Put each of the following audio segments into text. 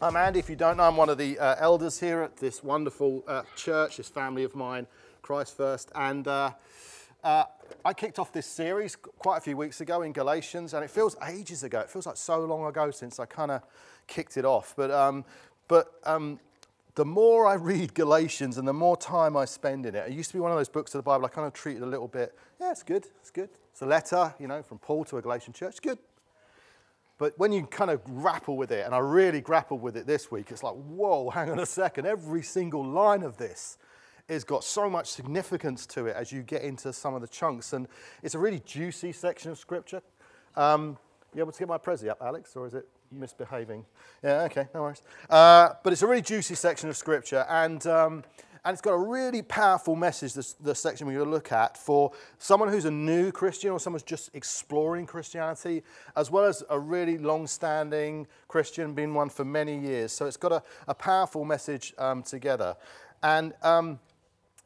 I'm Andy. If you don't know, I'm one of the uh, elders here at this wonderful uh, church, this family of mine, Christ First. And uh, uh, I kicked off this series quite a few weeks ago in Galatians, and it feels ages ago. It feels like so long ago since I kind of kicked it off. But, um, but um, the more I read Galatians and the more time I spend in it, it used to be one of those books of the Bible I kind of treated a little bit, yeah, it's good, it's good. It's a letter, you know, from Paul to a Galatian church, good. But when you kind of grapple with it, and I really grappled with it this week, it's like, whoa, hang on a second. Every single line of this has got so much significance to it as you get into some of the chunks. And it's a really juicy section of scripture. Um, you able to get my Prezi up, Alex, or is it misbehaving? Yeah, okay, no worries. Uh, but it's a really juicy section of scripture. And. Um, and it's got a really powerful message, this, the section we're going to look at, for someone who's a new Christian or someone who's just exploring Christianity, as well as a really long standing Christian, been one for many years. So it's got a, a powerful message um, together. And um,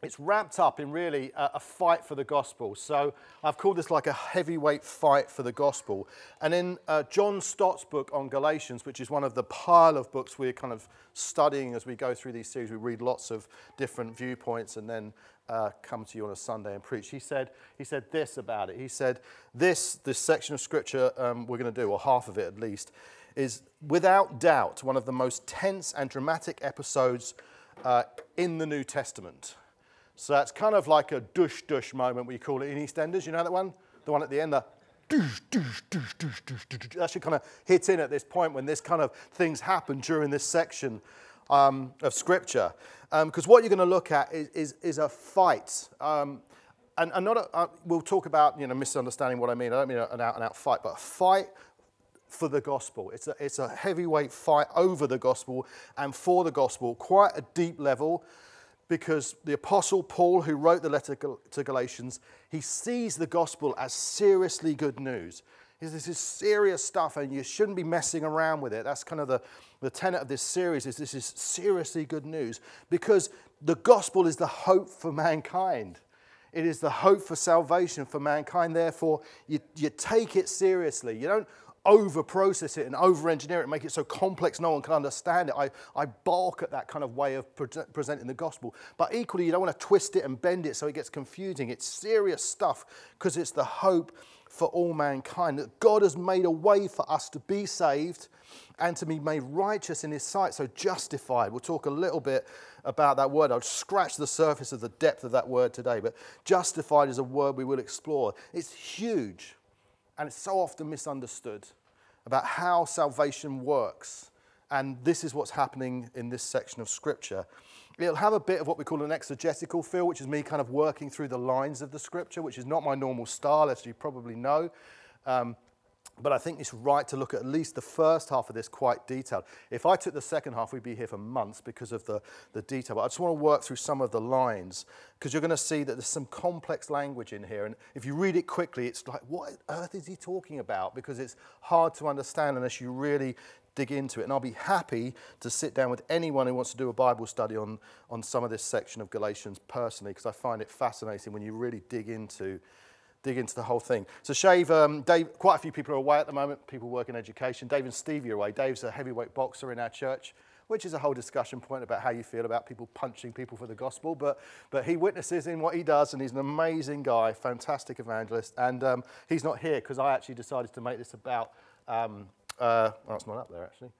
it's wrapped up in really a, a, fight for the gospel. So I've called this like a heavyweight fight for the gospel. And in uh, John Stott's book on Galatians, which is one of the pile of books we're kind of studying as we go through these series, we read lots of different viewpoints and then uh, come to you on a Sunday and preach. He said, he said this about it. He said, This, this section of scripture um, we're going to do, or half of it at least, is without doubt one of the most tense and dramatic episodes uh, in the New Testament. So that's kind of like a dush dush moment, we call it in EastEnders. You know that one? The one at the end, the douche, douche, douche, douche, douche, douche. That should kind of hit in at this point when this kind of things happen during this section um, of Scripture. Because um, what you're going to look at is, is, is a fight. Um, and, and not a, uh, we'll talk about you know misunderstanding what I mean. I don't mean an out and out fight, but a fight for the gospel. It's a, it's a heavyweight fight over the gospel and for the gospel, quite a deep level because the Apostle Paul, who wrote the letter to Galatians, he sees the gospel as seriously good news. This is serious stuff, and you shouldn't be messing around with it. That's kind of the, the tenet of this series is this is seriously good news because the gospel is the hope for mankind. It is the hope for salvation for mankind. Therefore, you, you take it seriously. You don't over process it and over engineer it and make it so complex no one can understand it. I, I balk at that kind of way of pre- presenting the gospel. But equally, you don't want to twist it and bend it so it gets confusing. It's serious stuff because it's the hope for all mankind that God has made a way for us to be saved and to be made righteous in His sight, so justified. We'll talk a little bit about that word. I'll scratch the surface of the depth of that word today, but justified is a word we will explore. It's huge and it's so often misunderstood about how salvation works. And this is what's happening in this section of Scripture. It'll have a bit of what we call an exegetical feel, which is me kind of working through the lines of the Scripture, which is not my normal style, as you probably know. Um, but I think it's right to look at at least the first half of this quite detailed. If I took the second half, we'd be here for months because of the, the detail. But I just want to work through some of the lines because you're going to see that there's some complex language in here. And if you read it quickly, it's like, what on earth is he talking about? Because it's hard to understand unless you really dig into it. And I'll be happy to sit down with anyone who wants to do a Bible study on, on some of this section of Galatians personally because I find it fascinating when you really dig into dig into the whole thing. So Shave, um, Dave, quite a few people are away at the moment. People work in education. Dave and Stevie are away. Dave's a heavyweight boxer in our church, which is a whole discussion point about how you feel about people punching people for the gospel. But, but he witnesses in what he does, and he's an amazing guy, fantastic evangelist. And um, he's not here because I actually decided to make this about. Um, uh, oh, it's not up there actually.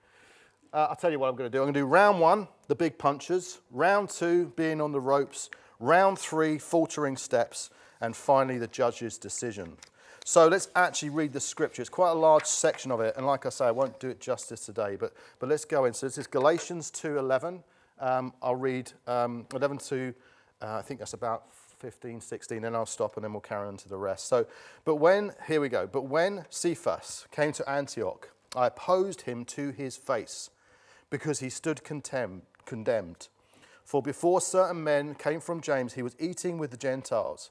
Uh, I'll tell you what I'm going to do. I'm going to do round one, the big punches, round two, being on the ropes, round three, faltering steps, and finally the judge's decision. So let's actually read the scripture. It's quite a large section of it, and like I say, I won't do it justice today, but, but let's go in. So this is Galatians 2.11. Um, I'll read um, 11 to, uh, I think that's about 15, 16, then I'll stop and then we'll carry on to the rest. So, but when, here we go, but when Cephas came to Antioch, I opposed him to his face because he stood condemned. For before certain men came from James, he was eating with the Gentiles.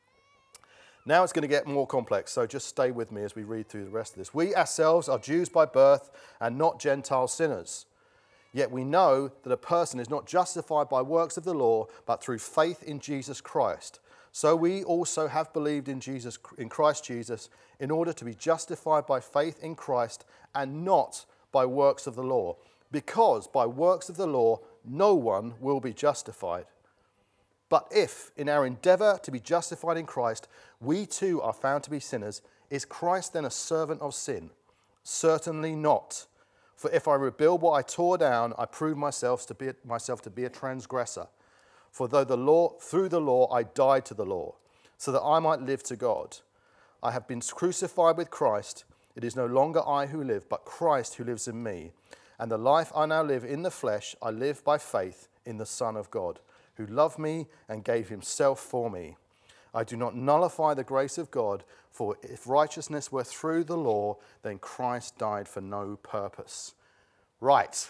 Now it's going to get more complex, so just stay with me as we read through the rest of this. We ourselves are Jews by birth and not Gentile sinners. Yet we know that a person is not justified by works of the law, but through faith in Jesus Christ. So we also have believed in Jesus in Christ Jesus in order to be justified by faith in Christ and not by works of the law, because by works of the law no one will be justified. But if, in our endeavor to be justified in Christ, we too are found to be sinners, is Christ then a servant of sin? Certainly not. For if I rebuild what I tore down, I prove myself to be, myself to be a transgressor. For though the law, through the law I died to the law, so that I might live to God, I have been crucified with Christ. It is no longer I who live, but Christ who lives in me. And the life I now live in the flesh, I live by faith in the Son of God who loved me and gave himself for me. I do not nullify the grace of God, for if righteousness were through the law, then Christ died for no purpose. Right,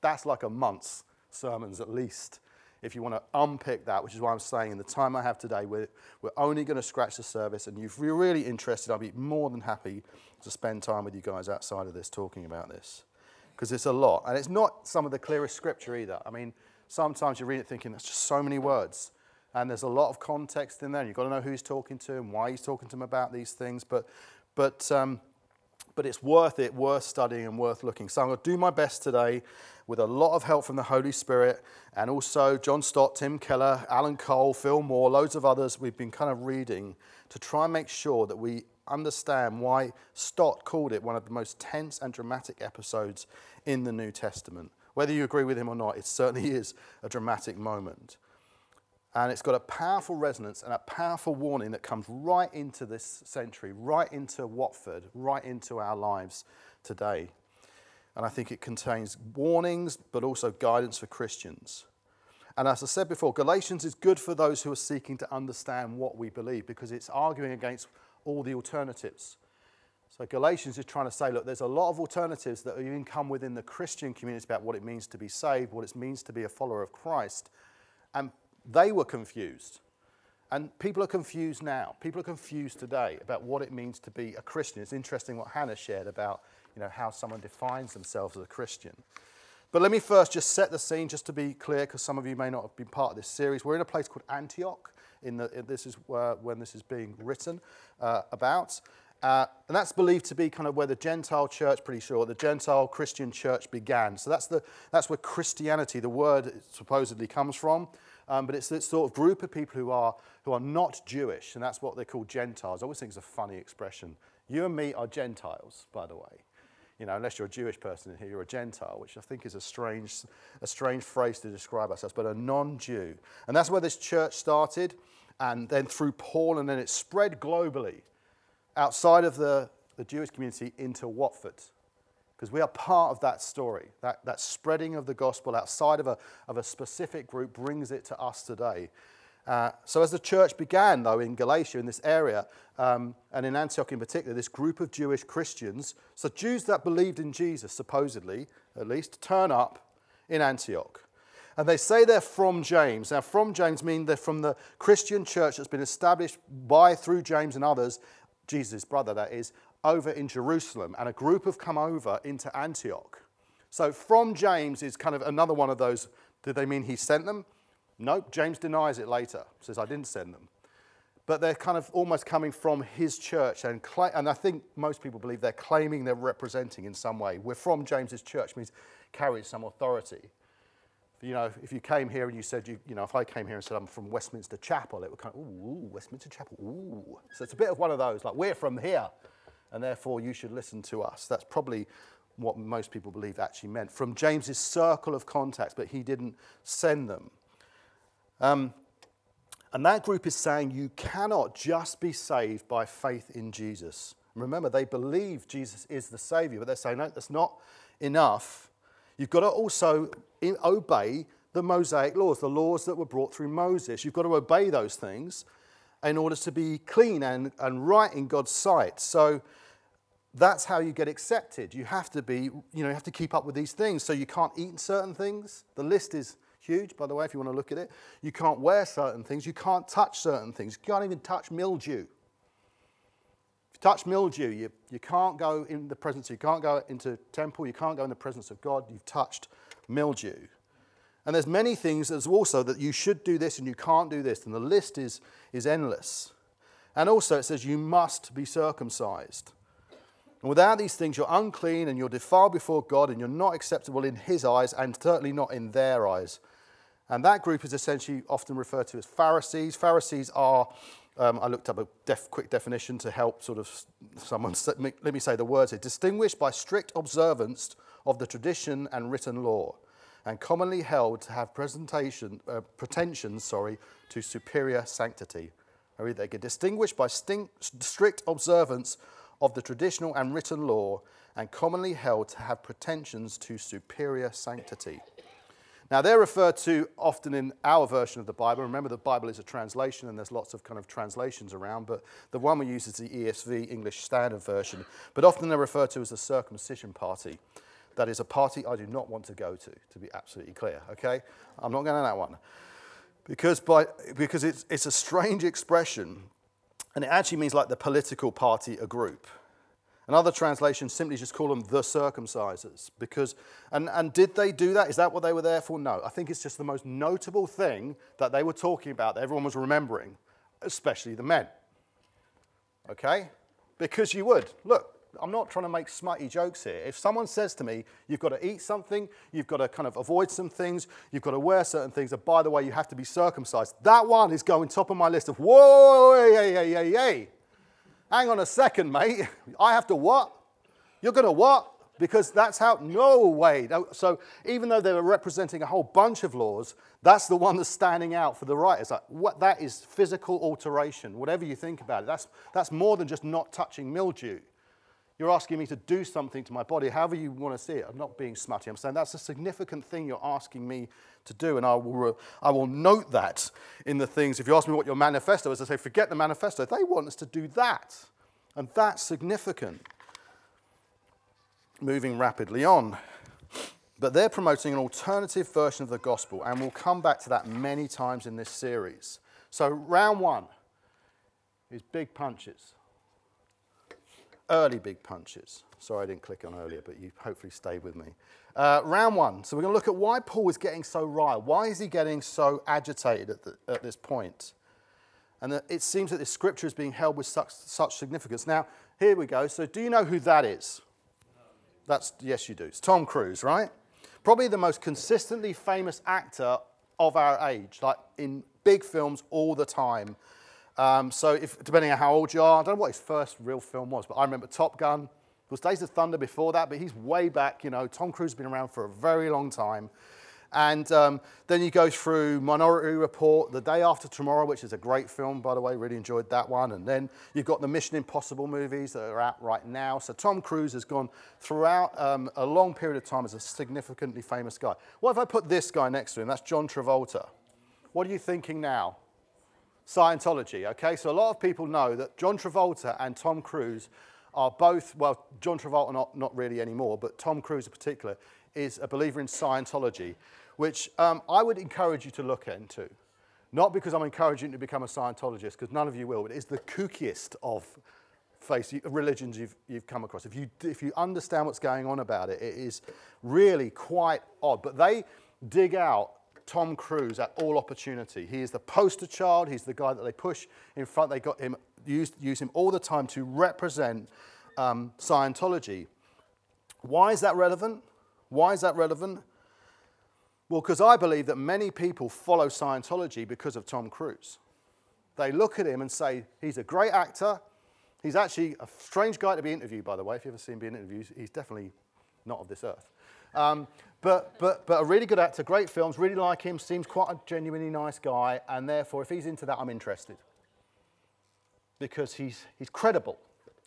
that's like a month's sermons at least. If you want to unpick that, which is why I'm saying in the time I have today, we're, we're only going to scratch the surface. And if you're really interested, I'll be more than happy to spend time with you guys outside of this talking about this. Because it's a lot. And it's not some of the clearest scripture either. I mean, sometimes you read it thinking, that's just so many words. And there's a lot of context in there. You've got to know who he's talking to and why he's talking to him about these things. But, but, um, but it's worth it, worth studying and worth looking. So I'm going to do my best today with a lot of help from the Holy Spirit and also John Stott, Tim Keller, Alan Cole, Phil Moore, loads of others we've been kind of reading to try and make sure that we understand why Stott called it one of the most tense and dramatic episodes in the New Testament. Whether you agree with him or not, it certainly is a dramatic moment. And it's got a powerful resonance and a powerful warning that comes right into this century, right into Watford, right into our lives today. And I think it contains warnings, but also guidance for Christians. And as I said before, Galatians is good for those who are seeking to understand what we believe because it's arguing against all the alternatives. So Galatians is trying to say, look, there's a lot of alternatives that even come within the Christian community about what it means to be saved, what it means to be a follower of Christ. And they were confused. And people are confused now. People are confused today about what it means to be a Christian. It's interesting what Hannah shared about you know, how someone defines themselves as a Christian. But let me first just set the scene, just to be clear, because some of you may not have been part of this series. We're in a place called Antioch. In the, this is uh, when this is being written uh, about. Uh, and that's believed to be kind of where the Gentile church, pretty sure, the Gentile Christian church began. So that's, the, that's where Christianity, the word supposedly comes from. Um, but it's this sort of group of people who are, who are not Jewish, and that's what they call Gentiles. I always think it's a funny expression. You and me are Gentiles, by the way. You know, unless you're a Jewish person in here, you're a Gentile, which I think is a strange, a strange phrase to describe ourselves, but a non Jew. And that's where this church started, and then through Paul, and then it spread globally outside of the, the Jewish community into Watford. Because we are part of that story. That, that spreading of the gospel outside of a, of a specific group brings it to us today. Uh, so, as the church began, though, in Galatia, in this area, um, and in Antioch in particular, this group of Jewish Christians, so Jews that believed in Jesus, supposedly, at least, turn up in Antioch. And they say they're from James. Now, from James mean they're from the Christian church that's been established by, through James and others Jesus' brother, that is, over in Jerusalem, and a group have come over into Antioch. So from James is kind of another one of those. Did they mean he sent them? Nope, James denies it later, says, I didn't send them. But they're kind of almost coming from his church, and, cl- and I think most people believe they're claiming they're representing in some way. We're from James's church, means carries some authority you know, if you came here and you said, you, you know, if I came here and said I'm from Westminster Chapel, it would kind of, ooh, Westminster Chapel, ooh. So it's a bit of one of those, like, we're from here, and therefore you should listen to us. That's probably what most people believe actually meant. From James's circle of contacts, but he didn't send them. Um, and that group is saying you cannot just be saved by faith in Jesus. Remember, they believe Jesus is the Savior, but they're saying, no, that's not enough. You've got to also obey the Mosaic laws, the laws that were brought through Moses. You've got to obey those things in order to be clean and, and right in God's sight. So that's how you get accepted. You have to be, you know, you have to keep up with these things. So you can't eat certain things. The list is huge, by the way, if you want to look at it. You can't wear certain things. You can't touch certain things. You can't even touch mildew. You touch mildew, you, you can't go in the presence, you can't go into temple, you can't go in the presence of God. You've touched mildew. And there's many things as also that you should do this and you can't do this, and the list is, is endless. And also it says you must be circumcised. And without these things, you're unclean and you're defiled before God and you're not acceptable in His eyes and certainly not in their eyes. And that group is essentially often referred to as Pharisees. Pharisees are, um, I looked up a def- quick definition to help sort of someone, let me say the words here distinguished by strict observance of the tradition and written law, and commonly held to have presentation, uh, pretensions sorry, to superior sanctity. I read that again. Distinguished by strict observance of the traditional and written law, and commonly held to have pretensions to superior sanctity. Now, they're referred to often in our version of the Bible. Remember, the Bible is a translation, and there's lots of kind of translations around, but the one we use is the ESV, English Standard Version. But often they're referred to as the circumcision party. That is a party I do not want to go to, to be absolutely clear, okay? I'm not going to that one. Because, by, because it's, it's a strange expression, and it actually means like the political party, a group. And other translations simply just call them the circumcisers. Because, and, and did they do that? Is that what they were there for? No. I think it's just the most notable thing that they were talking about that everyone was remembering, especially the men. Okay? Because you would. Look, I'm not trying to make smutty jokes here. If someone says to me, you've got to eat something, you've got to kind of avoid some things, you've got to wear certain things, and by the way, you have to be circumcised, that one is going top of my list of, whoa, yay, yay, yay, yay. Hang on a second, mate. I have to what? You're going to what? Because that's how, no way. So even though they were representing a whole bunch of laws, that's the one that's standing out for the writers. Like, what, that is physical alteration, whatever you think about it. That's, that's more than just not touching mildew. You're asking me to do something to my body, however you want to see it. I'm not being smutty. I'm saying that's a significant thing you're asking me to do, and I will, I will note that in the things. If you ask me what your manifesto is, I say, forget the manifesto. They want us to do that, and that's significant. Moving rapidly on. But they're promoting an alternative version of the gospel, and we'll come back to that many times in this series. So, round one is big punches early big punches. Sorry I didn't click on earlier, but you hopefully stayed with me. Uh, round one. So we're going to look at why Paul is getting so riled. Why is he getting so agitated at, the, at this point? And it seems that this scripture is being held with such, such significance. Now, here we go. So, do you know who that is? That's yes, you do. It's Tom Cruise, right? Probably the most consistently famous actor of our age, like in big films all the time. Um, so, if, depending on how old you are, I don't know what his first real film was, but I remember Top Gun. It was Days of Thunder before that, but he's way back. You know, Tom Cruise has been around for a very long time. And um, then you go through Minority Report, The Day After Tomorrow, which is a great film, by the way, really enjoyed that one. And then you've got the Mission Impossible movies that are out right now. So Tom Cruise has gone throughout um, a long period of time as a significantly famous guy. What if I put this guy next to him? That's John Travolta. What are you thinking now? Scientology, okay? So a lot of people know that John Travolta and Tom Cruise are both, well, John Travolta not, not really anymore, but Tom Cruise in particular is a believer in Scientology, which um, I would encourage you to look into. Not because I'm encouraging you to become a Scientologist, because none of you will, but it's the kookiest of face religions you've, you've come across. If you, if you understand what's going on about it, it is really quite odd. But they dig out Tom Cruise at all opportunity. He is the poster child. He's the guy that they push in front. They got him use, use him all the time to represent um, Scientology. Why is that relevant? Why is that relevant? Well, because I believe that many people follow Scientology because of Tom Cruise. They look at him and say, he's a great actor. He's actually a strange guy to be interviewed, by the way. If you've ever seen him being interviewed, he's definitely not of this earth. Um, but, but, but a really good actor, great films, really like him, seems quite a genuinely nice guy, and therefore, if he's into that, I'm interested. Because he's, he's credible.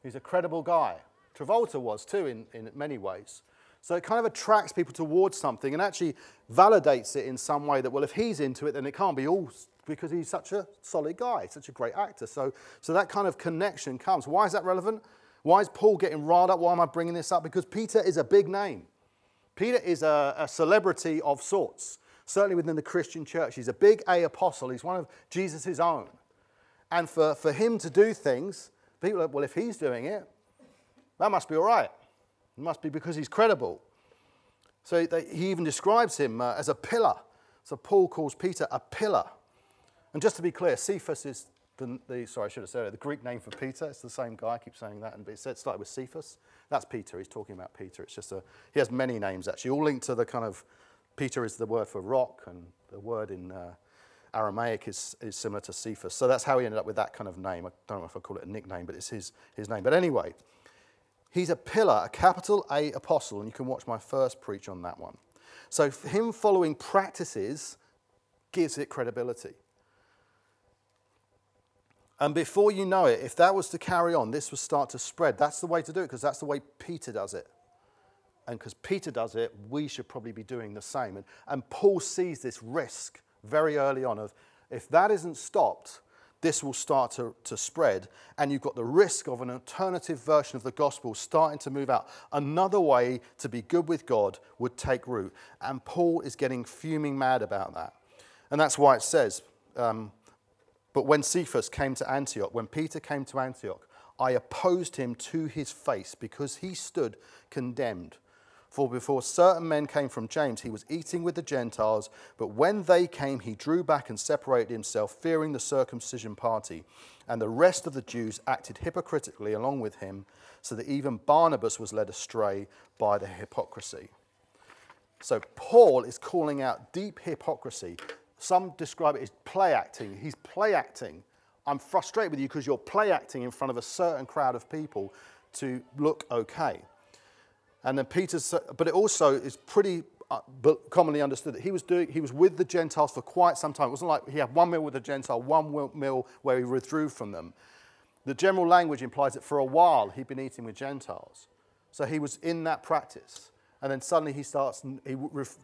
He's a credible guy. Travolta was too, in, in many ways. So it kind of attracts people towards something and actually validates it in some way that, well, if he's into it, then it can't be all because he's such a solid guy, such a great actor. So, so that kind of connection comes. Why is that relevant? Why is Paul getting riled up? Why am I bringing this up? Because Peter is a big name. Peter is a, a celebrity of sorts, certainly within the Christian church. He's a big A apostle, he's one of Jesus' own. And for, for him to do things, people are, well, if he's doing it, that must be all right. It must be because he's credible. So he even describes him uh, as a pillar. So Paul calls Peter a pillar. And just to be clear, Cephas is the, the, sorry, I should have said it, the Greek name for Peter. It's the same guy. I keep saying that. And it started with Cephas. That's Peter. He's talking about Peter. It's just a, he has many names actually, all linked to the kind of, Peter is the word for rock, and the word in uh, Aramaic is, is similar to Cephas. So that's how he ended up with that kind of name. I don't know if I call it a nickname, but it's his, his name. But anyway, he's a pillar, a capital A apostle, and you can watch my first preach on that one. So him following practices gives it credibility. And before you know it, if that was to carry on, this would start to spread. That's the way to do it because that's the way Peter does it. And because Peter does it, we should probably be doing the same. And, and Paul sees this risk very early on of if that isn't stopped, this will start to, to spread. And you've got the risk of an alternative version of the gospel starting to move out. Another way to be good with God would take root. And Paul is getting fuming mad about that. And that's why it says, um, but when Cephas came to Antioch, when Peter came to Antioch, I opposed him to his face because he stood condemned. For before certain men came from James, he was eating with the Gentiles, but when they came, he drew back and separated himself, fearing the circumcision party. And the rest of the Jews acted hypocritically along with him, so that even Barnabas was led astray by the hypocrisy. So Paul is calling out deep hypocrisy some describe it as play acting. He's play acting. I'm frustrated with you because you're play acting in front of a certain crowd of people to look okay. And then Peter's, but it also is pretty uh, commonly understood that he was doing, he was with the Gentiles for quite some time. It wasn't like he had one meal with the Gentile, one meal where he withdrew from them. The general language implies that for a while he'd been eating with Gentiles. So he was in that practice. And then suddenly he starts, and he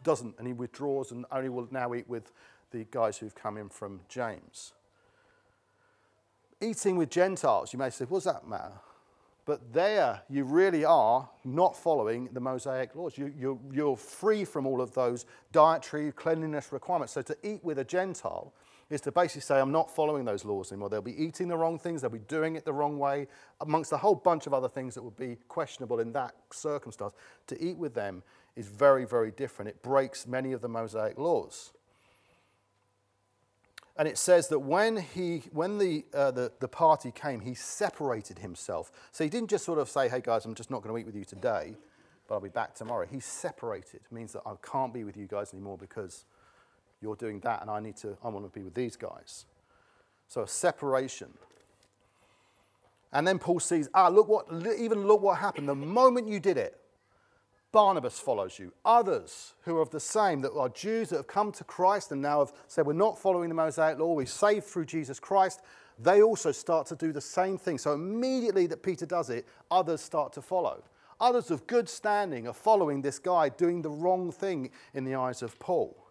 doesn't, and he withdraws and only will now eat with the guys who've come in from James. Eating with Gentiles, you may say, what does that matter? But there, you really are not following the Mosaic laws. You, you're, you're free from all of those dietary cleanliness requirements. So to eat with a Gentile is to basically say, I'm not following those laws anymore. They'll be eating the wrong things, they'll be doing it the wrong way, amongst a whole bunch of other things that would be questionable in that circumstance. To eat with them is very, very different. It breaks many of the Mosaic laws. And it says that when, he, when the, uh, the, the party came, he separated himself. So he didn't just sort of say, hey guys, I'm just not going to eat with you today, but I'll be back tomorrow. He separated. Means that I can't be with you guys anymore because you're doing that and I need to, I want to be with these guys. So a separation. And then Paul sees, ah, look what, even look what happened. The moment you did it, Barnabas follows you. Others who are of the same, that are Jews that have come to Christ and now have said, We're not following the Mosaic law, we're saved through Jesus Christ, they also start to do the same thing. So immediately that Peter does it, others start to follow. Others of good standing are following this guy doing the wrong thing in the eyes of Paul.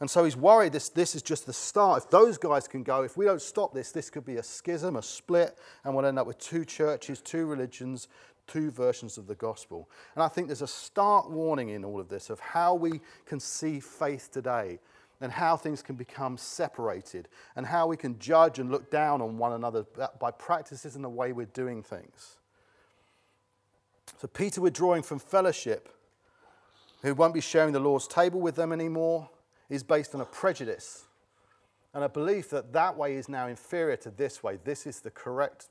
And so he's worried this, this is just the start. If those guys can go, if we don't stop this, this could be a schism, a split, and we'll end up with two churches, two religions, two versions of the gospel. And I think there's a stark warning in all of this of how we can see faith today and how things can become separated and how we can judge and look down on one another by practices and the way we're doing things. So, Peter withdrawing from fellowship, who won't be sharing the Lord's table with them anymore, is based on a prejudice and a belief that that way is now inferior to this way. This is the correct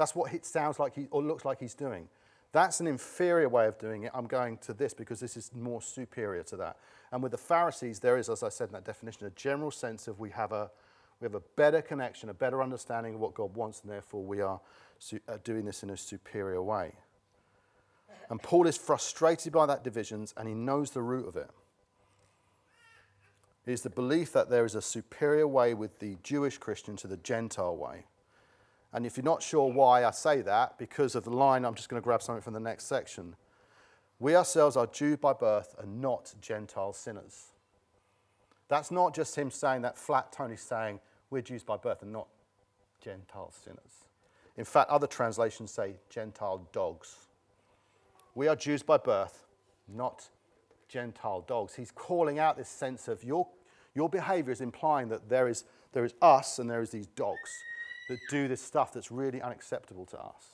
that's what it sounds like he, or looks like he's doing. That's an inferior way of doing it. I'm going to this because this is more superior to that. And with the Pharisees, there is, as I said in that definition, a general sense of we have a, we have a better connection, a better understanding of what God wants, and therefore we are su- uh, doing this in a superior way. And Paul is frustrated by that divisions, and he knows the root of it. It is the belief that there is a superior way with the Jewish Christian to the Gentile way. And if you're not sure why I say that, because of the line, I'm just going to grab something from the next section. We ourselves are Jews by birth and not Gentile sinners. That's not just him saying that flat Tony saying we're Jews by birth and not Gentile sinners. In fact, other translations say Gentile dogs. We are Jews by birth, not Gentile dogs. He's calling out this sense of your, your behavior is implying that there is, there is us and there is these dogs that do this stuff that's really unacceptable to us.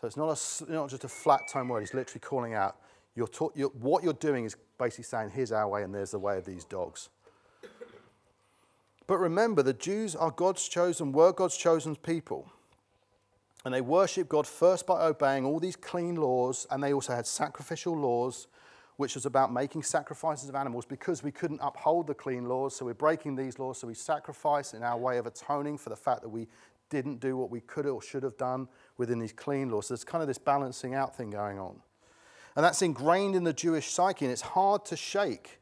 So it's not, a, not just a flat tone word. He's literally calling out you're ta- you're, what you're doing is basically saying, here's our way and there's the way of these dogs. But remember, the Jews are God's chosen, were God's chosen people. And they worship God first by obeying all these clean laws, and they also had sacrificial laws, which was about making sacrifices of animals because we couldn't uphold the clean laws. So we're breaking these laws, so we sacrifice in our way of atoning for the fact that we didn't do what we could or should have done within these clean laws. So there's kind of this balancing out thing going on. And that's ingrained in the Jewish psyche, and it's hard to shake.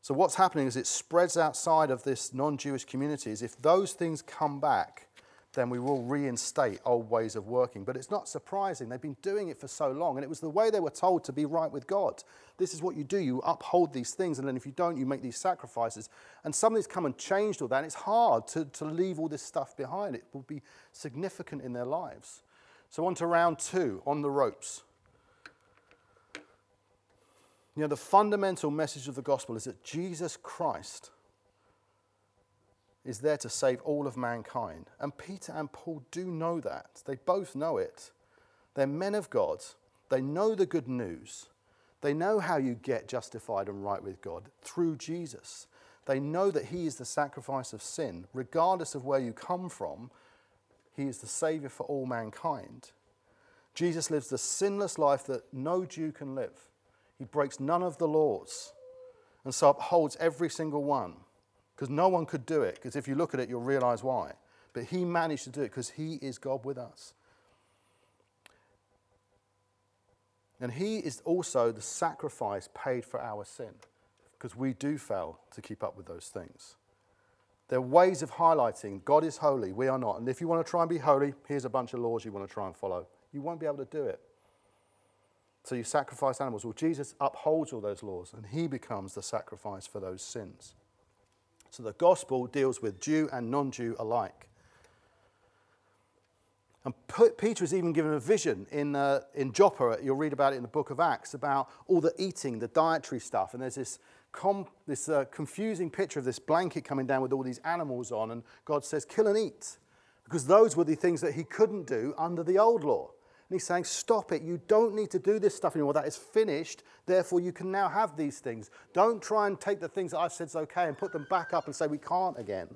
So, what's happening is it spreads outside of this non Jewish communities. If those things come back, then we will reinstate old ways of working. But it's not surprising. They've been doing it for so long, and it was the way they were told to be right with God. This is what you do you uphold these things, and then if you don't, you make these sacrifices. And somebody's come and changed all that, and it's hard to, to leave all this stuff behind. It will be significant in their lives. So, on to round two on the ropes. You know, the fundamental message of the gospel is that Jesus Christ is there to save all of mankind. And Peter and Paul do know that. They both know it. They're men of God. They know the good news. They know how you get justified and right with God through Jesus. They know that He is the sacrifice of sin, regardless of where you come from he is the Savior for all mankind. Jesus lives the sinless life that no Jew can live. He breaks none of the laws and so upholds every single one because no one could do it. Because if you look at it, you'll realize why. But he managed to do it because he is God with us. And he is also the sacrifice paid for our sin because we do fail to keep up with those things. There are ways of highlighting God is holy, we are not. And if you want to try and be holy, here's a bunch of laws you want to try and follow. You won't be able to do it. So you sacrifice animals. Well, Jesus upholds all those laws and he becomes the sacrifice for those sins. So the gospel deals with Jew and non Jew alike. And Peter is even given a vision in, uh, in Joppa. You'll read about it in the book of Acts about all the eating, the dietary stuff. And there's this com- this uh, confusing picture of this blanket coming down with all these animals on, and God says, kill and eat. Because those were the things that he couldn't do under the old law. And he's saying, stop it. You don't need to do this stuff anymore. That is finished. Therefore, you can now have these things. Don't try and take the things that I've said is okay and put them back up and say we can't again.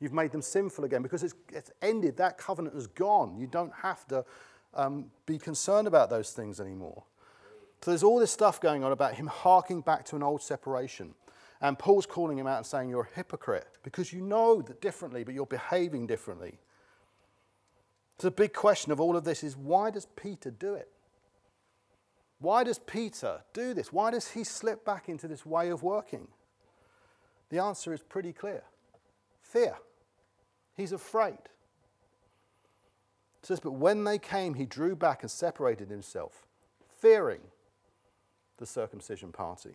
You've made them sinful again because it's, it's ended. That covenant is gone. You don't have to um, be concerned about those things anymore. So there's all this stuff going on about him harking back to an old separation. And Paul's calling him out and saying, You're a hypocrite because you know that differently, but you're behaving differently. The big question of all of this is why does Peter do it? Why does Peter do this? Why does he slip back into this way of working? The answer is pretty clear fear. He's afraid. It says, But when they came, he drew back and separated himself, fearing the circumcision party.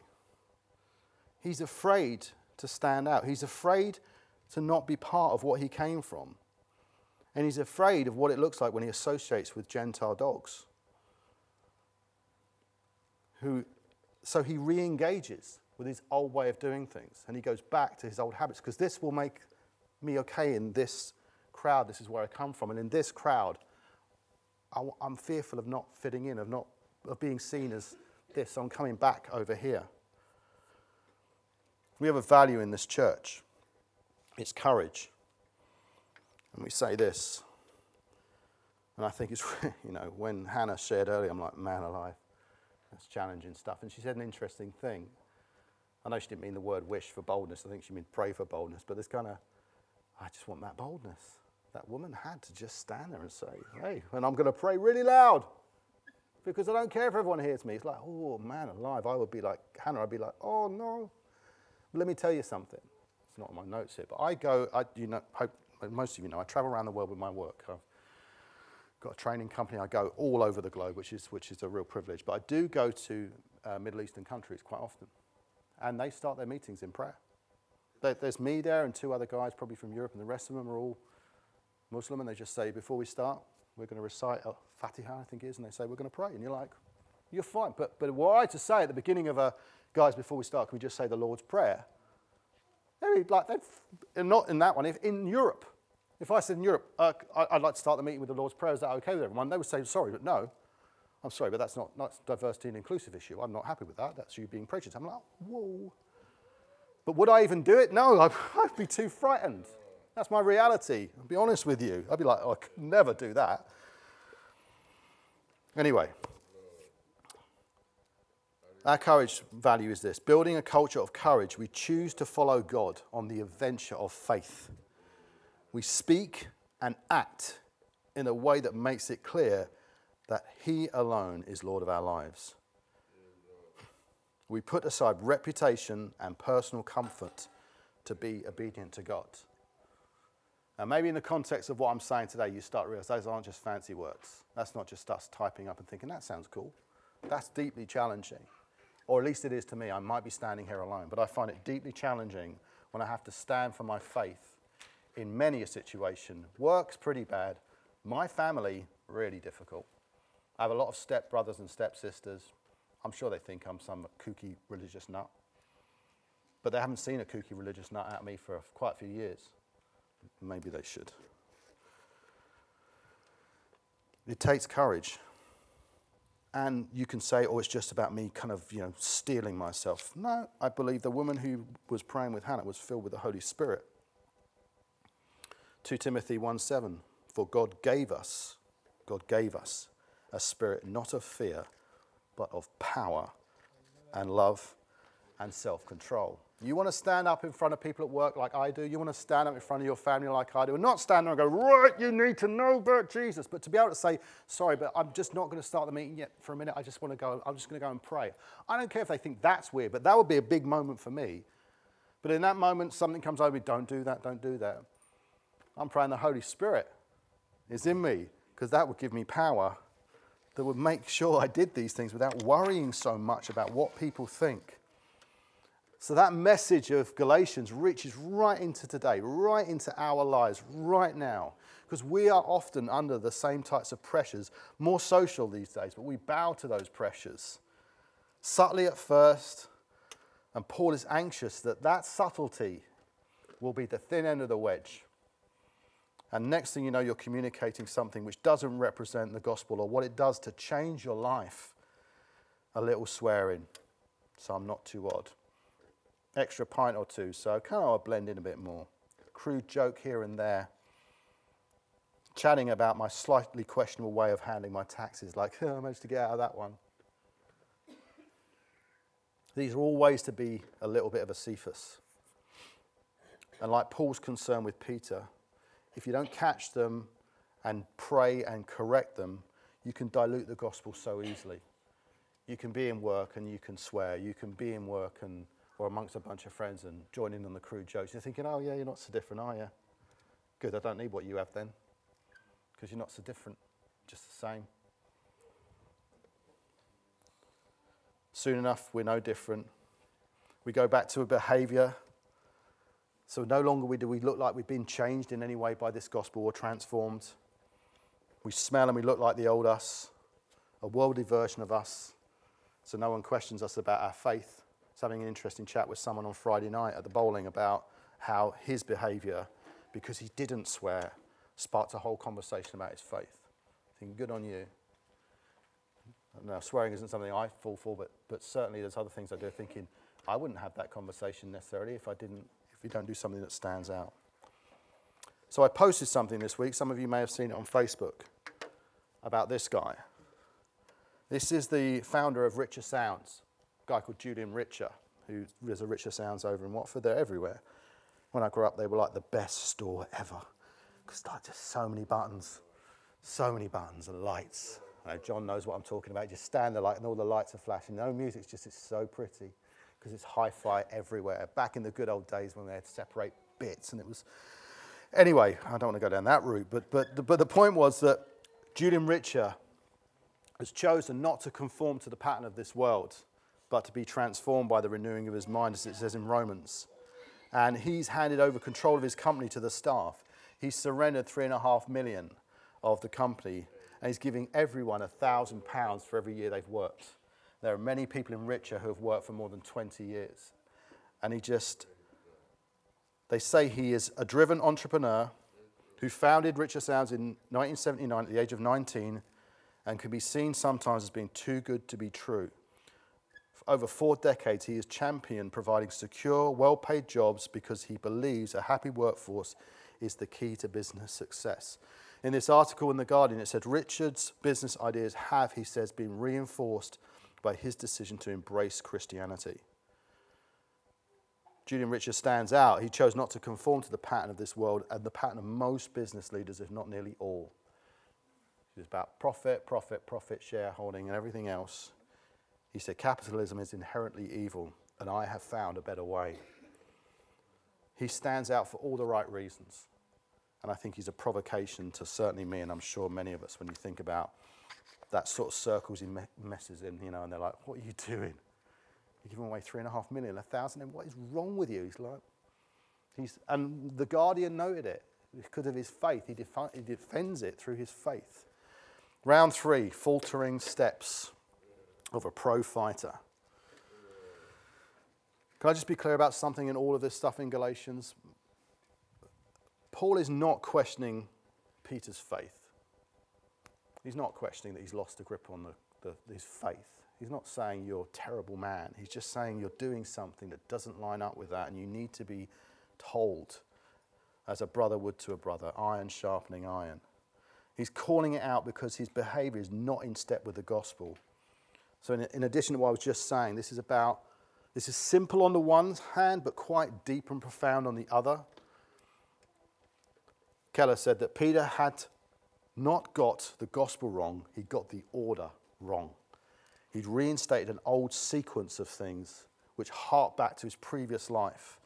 He's afraid to stand out. He's afraid to not be part of what he came from. And he's afraid of what it looks like when he associates with Gentile dogs. Who, so he re engages with his old way of doing things and he goes back to his old habits because this will make me okay in this crowd. This is where I come from. And in this crowd, I'm fearful of not fitting in, of, not, of being seen as this, so I'm coming back over here. We have a value in this church it's courage. And we say this, and I think it's, you know, when Hannah shared earlier, I'm like, man alive, that's challenging stuff. And she said an interesting thing. I know she didn't mean the word wish for boldness, I think she meant pray for boldness, but there's kind of, I just want that boldness. That woman had to just stand there and say, hey, and I'm going to pray really loud because I don't care if everyone hears me. It's like, oh man, alive. I would be like, Hannah, I'd be like, oh no. But let me tell you something. It's not on my notes here, but I go, I, you know, hope most of you know, I travel around the world with my work. I've got a training company. I go all over the globe, which is, which is a real privilege. But I do go to uh, Middle Eastern countries quite often. And they start their meetings in prayer. There, there's me there and two other guys, probably from Europe, and the rest of them are all Muslim, and they just say, before we start, we're going to recite a Fatiha, I think it is, and they say, we're going to pray. And you're like, you're fine. But, but I to say at the beginning of a, guys, before we start, can we just say the Lord's Prayer? Like, they'd, not in that one, if in Europe. If I said in Europe, uh, I'd like to start the meeting with the Lord's Prayer, is that okay with everyone? They would say, sorry, but no. I'm sorry, but that's not that's diversity and inclusive issue. I'm not happy with that. That's you being prejudiced. I'm like, whoa. But would I even do it? No, I'd, I'd be too frightened. That's my reality. I'll be honest with you. I'd be like, oh, I could never do that. Anyway, our courage value is this building a culture of courage. We choose to follow God on the adventure of faith. We speak and act in a way that makes it clear that He alone is Lord of our lives. We put aside reputation and personal comfort to be obedient to God. Now, maybe in the context of what I'm saying today, you start to realize those aren't just fancy words. That's not just us typing up and thinking, that sounds cool. That's deeply challenging. Or at least it is to me. I might be standing here alone, but I find it deeply challenging when I have to stand for my faith in many a situation. Work's pretty bad. My family, really difficult. I have a lot of stepbrothers and stepsisters. I'm sure they think I'm some kooky religious nut. But they haven't seen a kooky religious nut out of me for quite a few years. Maybe they should. It takes courage. And you can say, oh, it's just about me kind of, you know, steeling myself. No, I believe the woman who was praying with Hannah was filled with the Holy Spirit. 2 Timothy 1 7, for God gave us, God gave us a spirit not of fear, but of power and love and self control. You want to stand up in front of people at work like I do. You want to stand up in front of your family like I do. And not stand there and go, right, you need to know about Jesus. But to be able to say, sorry, but I'm just not going to start the meeting yet for a minute. I just want to go, I'm just going to go and pray. I don't care if they think that's weird, but that would be a big moment for me. But in that moment, something comes over me, don't do that, don't do that. I'm praying the Holy Spirit is in me because that would give me power that would make sure I did these things without worrying so much about what people think. So that message of Galatians reaches right into today, right into our lives, right now. Because we are often under the same types of pressures, more social these days, but we bow to those pressures. Subtly at first, and Paul is anxious that that subtlety will be the thin end of the wedge. And next thing you know, you're communicating something which doesn't represent the gospel or what it does to change your life. A little swearing, so I'm not too odd. Extra pint or two, so kind of blend in a bit more. Crude joke here and there. Chatting about my slightly questionable way of handling my taxes, like, oh, I managed to get out of that one. These are all ways to be a little bit of a Cephas. And like Paul's concern with Peter, if you don't catch them and pray and correct them, you can dilute the gospel so easily. You can be in work and you can swear. You can be in work and or amongst a bunch of friends and join in on the crude jokes. You're thinking, oh yeah, you're not so different, are you? Good, I don't need what you have then, because you're not so different, just the same. Soon enough, we're no different. We go back to a behavior so no longer do we look like we've been changed in any way by this gospel or transformed. We smell and we look like the old us, a worldly version of us. So no one questions us about our faith. I was having an interesting chat with someone on Friday night at the bowling about how his behavior, because he didn't swear, sparked a whole conversation about his faith. I think, good on you. Now, swearing isn't something I fall for, but, but certainly there's other things I do thinking, I wouldn't have that conversation necessarily if I didn't you don't do something that stands out. So I posted something this week. Some of you may have seen it on Facebook about this guy. This is the founder of Richer Sounds, a guy called Julian Richer, who there's a Richer Sounds over in Watford. They're everywhere. When I grew up, they were like the best store ever because like just so many buttons, so many buttons and lights. John knows what I'm talking about. You just stand there like, and all the lights are flashing. No music, it's just it's so pretty because it's hi fi everywhere. Back in the good old days when they had to separate bits, and it was. Anyway, I don't want to go down that route, but, but, but the point was that Julian Richer has chosen not to conform to the pattern of this world, but to be transformed by the renewing of his mind, as it says in Romans. And he's handed over control of his company to the staff. He's surrendered three and a half million of the company, and he's giving everyone a thousand pounds for every year they've worked. There are many people in Richer who have worked for more than 20 years. And he just, they say he is a driven entrepreneur who founded Richer Sounds in 1979 at the age of 19 and can be seen sometimes as being too good to be true. For over four decades, he has championed providing secure, well paid jobs because he believes a happy workforce is the key to business success. In this article in The Guardian, it said Richer's business ideas have, he says, been reinforced by his decision to embrace Christianity. Julian Richer stands out. He chose not to conform to the pattern of this world and the pattern of most business leaders, if not nearly all. It's about profit, profit, profit, shareholding, and everything else. He said, Capitalism is inherently evil, and I have found a better way. He stands out for all the right reasons. And I think he's a provocation to certainly me, and I'm sure many of us, when you think about that sort of circles he messes in, you know, and they're like, What are you doing? You're giving away three and a half million, a thousand, and what is wrong with you? He's like, he's, and the Guardian noted it because of his faith. He, defi- he defends it through his faith. Round three, faltering steps of a pro fighter. Can I just be clear about something in all of this stuff in Galatians? Paul is not questioning Peter's faith. He's not questioning that he's lost a grip on the, the, his faith. He's not saying you're a terrible man. He's just saying you're doing something that doesn't line up with that, and you need to be told, as a brother would to a brother, iron sharpening iron. He's calling it out because his behavior is not in step with the gospel. So, in, in addition to what I was just saying, this is about, this is simple on the one hand, but quite deep and profound on the other. Keller said that Peter had not got the gospel wrong, he got the order wrong. He'd reinstated an old sequence of things which hark back to his previous life.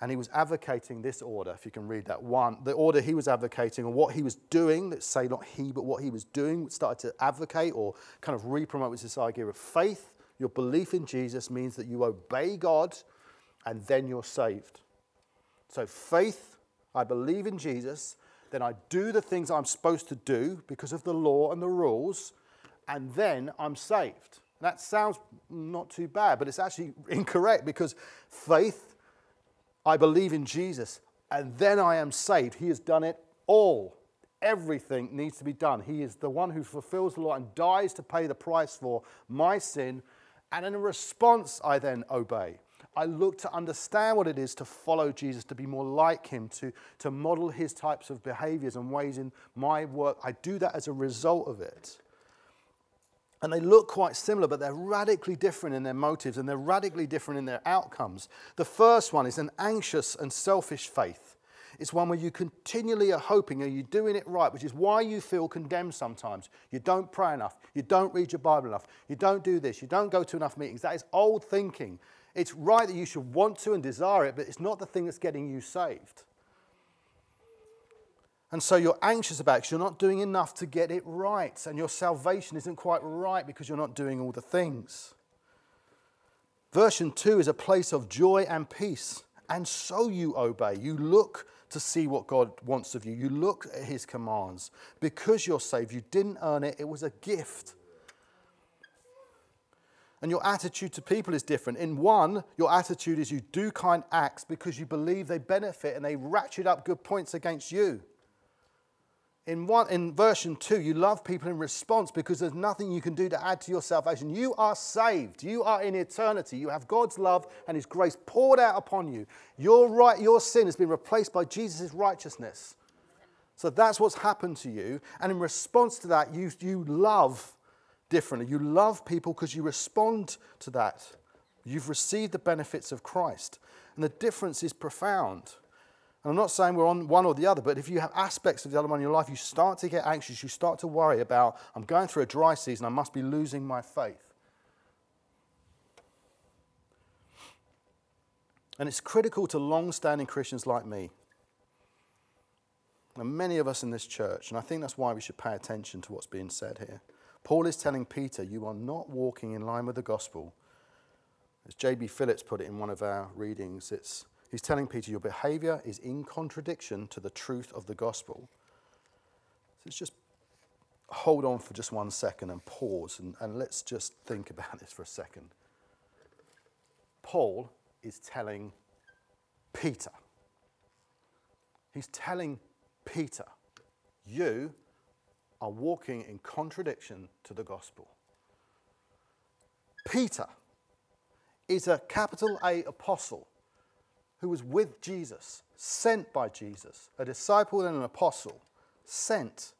And he was advocating this order, if you can read that one, the order he was advocating and what he was doing, let's say not he, but what he was doing, started to advocate or kind of re promote this idea of faith. Your belief in Jesus means that you obey God and then you're saved. So, faith, I believe in Jesus, then I do the things I'm supposed to do because of the law and the rules, and then I'm saved. That sounds not too bad, but it's actually incorrect because faith I believe in Jesus, and then I am saved. He has done it all. Everything needs to be done. He is the one who fulfills the law and dies to pay the price for my sin. And in response, I then obey. I look to understand what it is to follow Jesus, to be more like him, to, to model his types of behaviors and ways in my work. I do that as a result of it. And they look quite similar, but they're radically different in their motives and they're radically different in their outcomes. The first one is an anxious and selfish faith. It's one where you continually are hoping, are you doing it right? Which is why you feel condemned sometimes. You don't pray enough. You don't read your Bible enough. You don't do this. You don't go to enough meetings. That is old thinking. It's right that you should want to and desire it, but it's not the thing that's getting you saved. And so you're anxious about it because you're not doing enough to get it right. And your salvation isn't quite right because you're not doing all the things. Version 2 is a place of joy and peace. And so you obey. You look to see what God wants of you. You look at his commands. Because you're saved, you didn't earn it, it was a gift. And your attitude to people is different. In one, your attitude is you do kind acts because you believe they benefit and they ratchet up good points against you. In, one, in version 2, you love people in response because there's nothing you can do to add to your salvation. You are saved. You are in eternity. You have God's love and His grace poured out upon you. Your, right, your sin has been replaced by Jesus' righteousness. So that's what's happened to you. And in response to that, you, you love differently. You love people because you respond to that. You've received the benefits of Christ. And the difference is profound. And I'm not saying we're on one or the other, but if you have aspects of the other one in your life, you start to get anxious, you start to worry about, I'm going through a dry season, I must be losing my faith. And it's critical to long standing Christians like me. And many of us in this church, and I think that's why we should pay attention to what's being said here. Paul is telling Peter, You are not walking in line with the gospel. As J.B. Phillips put it in one of our readings, it's He's telling Peter, Your behavior is in contradiction to the truth of the gospel. So let's just hold on for just one second and pause and, and let's just think about this for a second. Paul is telling Peter, he's telling Peter, you are walking in contradiction to the gospel. Peter is a capital A apostle who was with Jesus, sent by Jesus, a disciple and an apostle, sent.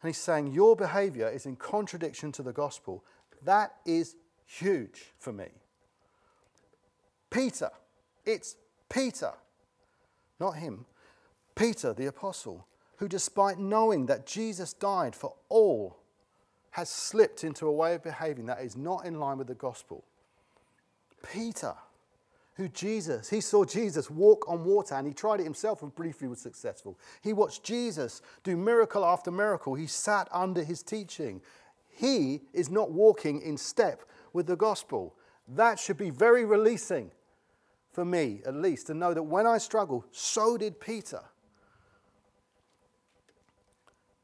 And he's saying, Your behavior is in contradiction to the gospel. That is huge for me. Peter, it's Peter, not him. Peter, the apostle, who, despite knowing that Jesus died for all, has slipped into a way of behaving that is not in line with the gospel. Peter, who Jesus, he saw Jesus walk on water and he tried it himself and briefly was successful. He watched Jesus do miracle after miracle. He sat under his teaching. He is not walking in step with the gospel. That should be very releasing for me, at least, to know that when I struggle, so did Peter.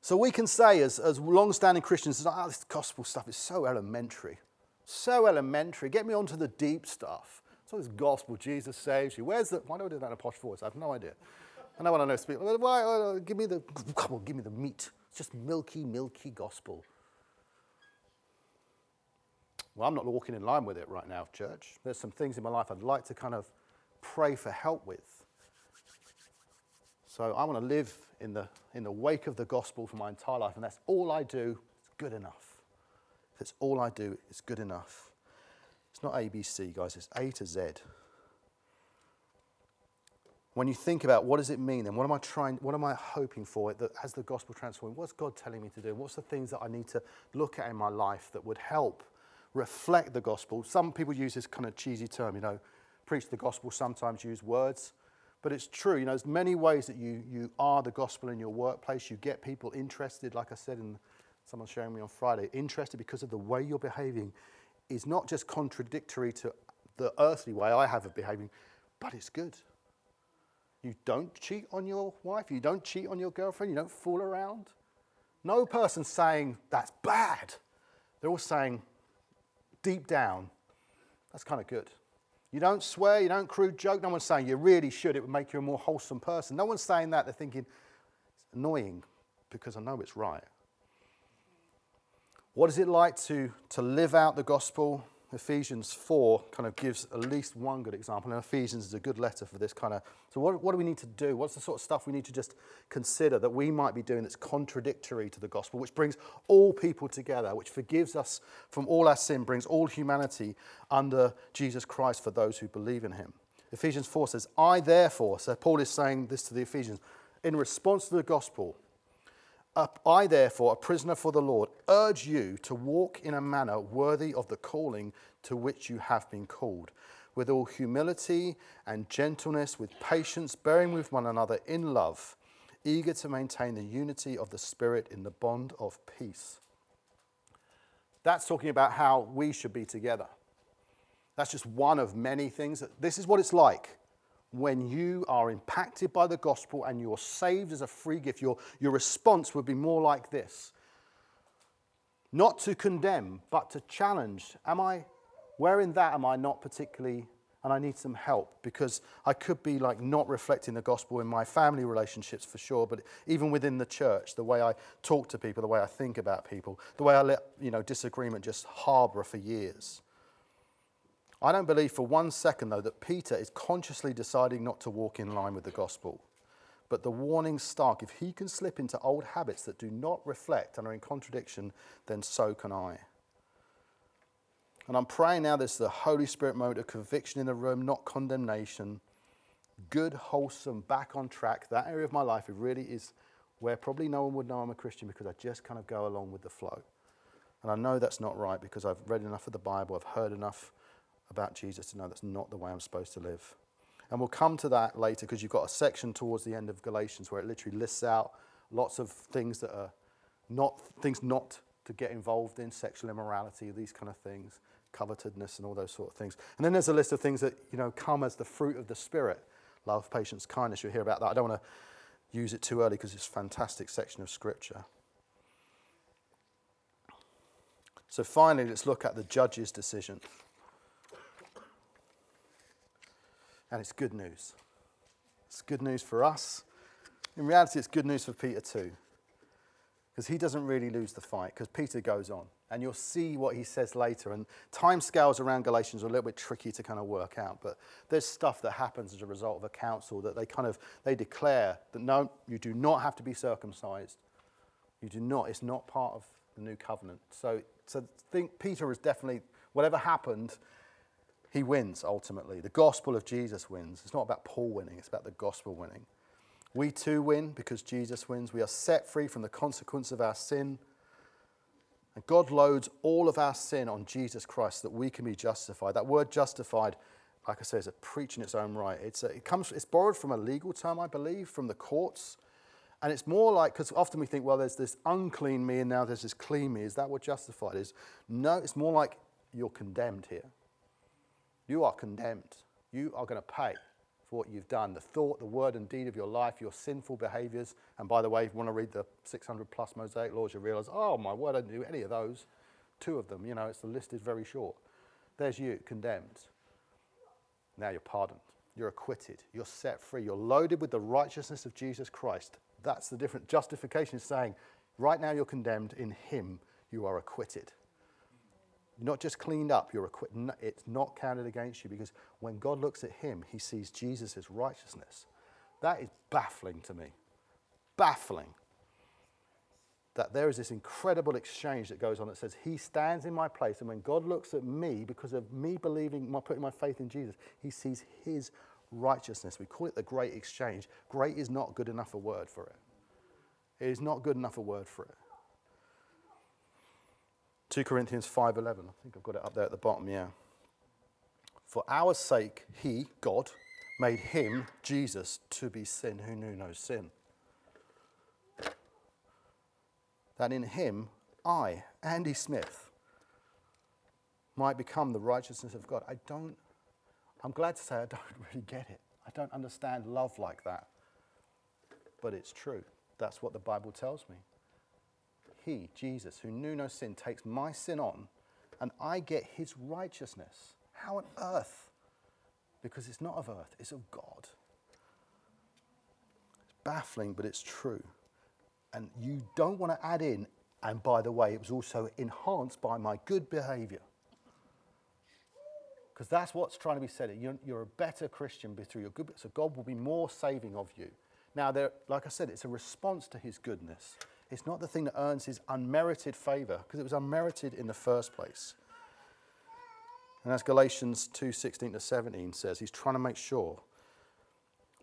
So we can say, as, as long standing Christians, oh, this gospel stuff is so elementary. So elementary. Get me onto the deep stuff. So this gospel, Jesus saves you. Where's the, why do I do that in a posh voice? I have no idea. I know what I know speak. Why, uh, give me the, come on, give me the meat. It's just milky, milky gospel. Well, I'm not walking in line with it right now, church. There's some things in my life I'd like to kind of pray for help with. So I want to live in the, in the wake of the gospel for my entire life, and that's all I do. It's good enough. If it's all I do, it's good enough. It's not ABC, guys, it's A to Z. When you think about what does it mean, then what am I trying, what am I hoping for that as the gospel transforms? What's God telling me to do? What's the things that I need to look at in my life that would help reflect the gospel? Some people use this kind of cheesy term, you know, preach the gospel, sometimes use words. But it's true, you know, there's many ways that you, you are the gospel in your workplace. You get people interested, like I said in someone showing me on Friday, interested because of the way you're behaving is not just contradictory to the earthly way I have of behaving, but it's good. You don't cheat on your wife, you don't cheat on your girlfriend, you don't fool around. No person saying that's bad. They're all saying deep down, that's kind of good. You don't swear, you don't crude joke. No one's saying you really should, it would make you a more wholesome person. No one's saying that. They're thinking, it's annoying because I know it's right. What is it like to, to live out the gospel? Ephesians 4 kind of gives at least one good example, and Ephesians is a good letter for this kind of. So, what, what do we need to do? What's the sort of stuff we need to just consider that we might be doing that's contradictory to the gospel, which brings all people together, which forgives us from all our sin, brings all humanity under Jesus Christ for those who believe in him? Ephesians 4 says, I therefore, so Paul is saying this to the Ephesians, in response to the gospel, I, therefore, a prisoner for the Lord, urge you to walk in a manner worthy of the calling to which you have been called, with all humility and gentleness, with patience, bearing with one another in love, eager to maintain the unity of the Spirit in the bond of peace. That's talking about how we should be together. That's just one of many things. This is what it's like when you are impacted by the gospel and you're saved as a free gift, your, your response would be more like this not to condemn, but to challenge. Am I, where in that am I not particularly, and I need some help because I could be like not reflecting the gospel in my family relationships for sure, but even within the church, the way I talk to people, the way I think about people, the way I let, you know, disagreement just harbor for years. I don't believe for one second, though, that Peter is consciously deciding not to walk in line with the gospel. But the warning's stark. If he can slip into old habits that do not reflect and are in contradiction, then so can I. And I'm praying now there's the Holy Spirit moment of conviction in the room, not condemnation. Good, wholesome, back on track. That area of my life, it really is where probably no one would know I'm a Christian because I just kind of go along with the flow. And I know that's not right because I've read enough of the Bible, I've heard enough about Jesus to know that's not the way I'm supposed to live. And we'll come to that later because you've got a section towards the end of Galatians where it literally lists out lots of things that are not things not to get involved in, sexual immorality, these kind of things. covetousness and all those sort of things. And then there's a list of things that, you know, come as the fruit of the Spirit. Love, patience, kindness. You'll hear about that. I don't want to use it too early because it's a fantastic section of Scripture. So finally, let's look at the judge's decision. And it's good news. It's good news for us. In reality, it's good news for Peter too. Because he doesn't really lose the fight, because Peter goes on. And you'll see what he says later. And time scales around Galatians are a little bit tricky to kind of work out. But there's stuff that happens as a result of a council that they kind of they declare that no, you do not have to be circumcised. You do not. It's not part of the new covenant. So, so think Peter is definitely whatever happened, he wins ultimately. The gospel of Jesus wins. It's not about Paul winning, it's about the gospel winning. We too win because Jesus wins. We are set free from the consequence of our sin. And God loads all of our sin on Jesus Christ so that we can be justified. That word justified, like I say, is a preach in its own right. It's, a, it comes, it's borrowed from a legal term, I believe, from the courts. And it's more like, because often we think, well, there's this unclean me and now there's this clean me. Is that what justified is? No, it's more like you're condemned here. You are condemned. You are going to pay for what you've done the thought, the word, and deed of your life, your sinful behaviors. And by the way, if you want to read the 600 plus Mosaic laws, you realize, oh my word, I didn't do any of those. Two of them, you know, it's the list is very short. There's you, condemned. Now you're pardoned. You're acquitted. You're set free. You're loaded with the righteousness of Jesus Christ. That's the different justification is saying, right now you're condemned. In Him you are acquitted. You're not just cleaned up, you're acquitted. It's not counted against you because when God looks at him, he sees Jesus' righteousness. That is baffling to me. Baffling. That there is this incredible exchange that goes on that says, He stands in my place. And when God looks at me, because of me believing, my, putting my faith in Jesus, He sees His righteousness. We call it the great exchange. Great is not good enough a word for it. It is not good enough a word for it. 2 Corinthians 5:11. I think I've got it up there at the bottom, yeah. For our sake he, God, made him, Jesus, to be sin who knew no sin. That in him I, Andy Smith, might become the righteousness of God. I don't I'm glad to say I don't really get it. I don't understand love like that. But it's true. That's what the Bible tells me he, Jesus, who knew no sin, takes my sin on and I get his righteousness. How on earth? Because it's not of earth, it's of God. It's baffling, but it's true. And you don't want to add in, and by the way, it was also enhanced by my good behavior. Because that's what's trying to be said. You're, you're, a better Christian through your good, so God will be more saving of you. Now, there, like I said, it's a response to his goodness. It's not the thing that earns his unmerited favor, because it was unmerited in the first place. And as Galatians 2 16 to 17 says, he's trying to make sure.